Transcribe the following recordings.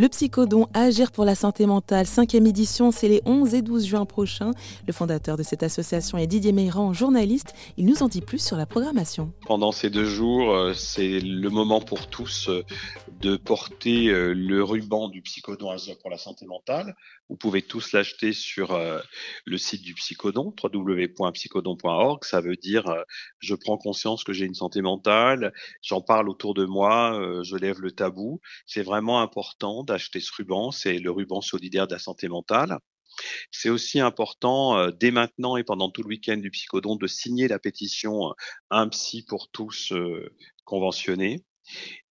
Le psychodon Agir pour la santé mentale, cinquième édition, c'est les 11 et 12 juin prochains. Le fondateur de cette association est Didier Meyran, journaliste. Il nous en dit plus sur la programmation. Pendant ces deux jours, euh, c'est le moment pour tous euh, de porter euh, le ruban du psychodon Agir pour la santé mentale. Vous pouvez tous l'acheter sur le site du psychodon, www.psychodon.org. Ça veut dire je prends conscience que j'ai une santé mentale, j'en parle autour de moi, je lève le tabou. C'est vraiment important d'acheter ce ruban, c'est le ruban solidaire de la santé mentale. C'est aussi important euh, dès maintenant et pendant tout le week-end du psychodon de signer la pétition euh, Un psy pour tous euh, conventionné.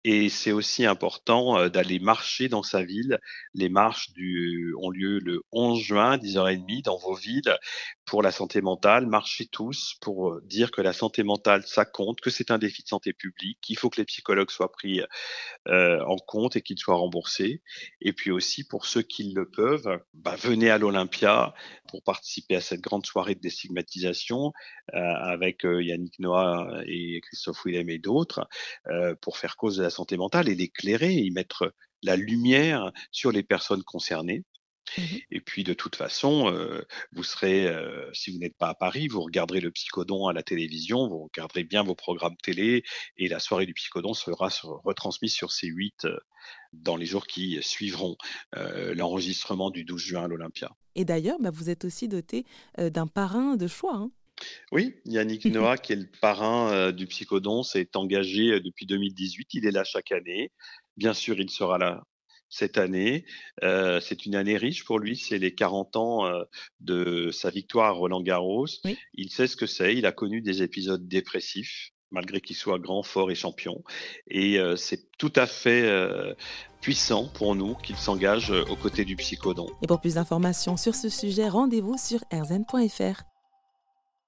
Et c'est aussi important euh, d'aller marcher dans sa ville. Les marches du, ont lieu le 11 juin, 10h30, dans vos villes, pour la santé mentale. Marchez tous pour euh, dire que la santé mentale, ça compte, que c'est un défi de santé publique, qu'il faut que les psychologues soient pris euh, en compte et qu'ils soient remboursés. Et puis aussi, pour ceux qui le peuvent, bah, venez à l'Olympia pour participer à cette grande soirée de déstigmatisation euh, avec Yannick Noah et Christophe Willem et d'autres, pour faire cause de la santé mentale et l'éclairer et y mettre la lumière sur les personnes concernées. Mmh et puis de toute façon, euh, vous serez, euh, si vous n'êtes pas à Paris, vous regarderez le psychodon à la télévision, vous regarderez bien vos programmes télé et la soirée du psychodon sera retransmise sur C8 euh, dans les jours qui suivront l'enregistrement du 12 juin à l'Olympia. Et d'ailleurs, bah, vous êtes aussi doté d'un parrain de choix. Hein. Oui, Yannick Noah, qui est le parrain euh, du Psychodon, s'est engagé euh, depuis 2018. Il est là chaque année. Bien sûr, il sera là cette année. Euh, c'est une année riche pour lui. C'est les 40 ans de sa victoire à Roland Garros. Il sait ce que c'est. Il a connu des épisodes dépressifs malgré qu'il soit grand, fort et champion. Et c'est tout à fait puissant pour nous qu'il s'engage aux côtés du psychodon. Et pour plus d'informations sur ce sujet, rendez-vous sur rzn.fr.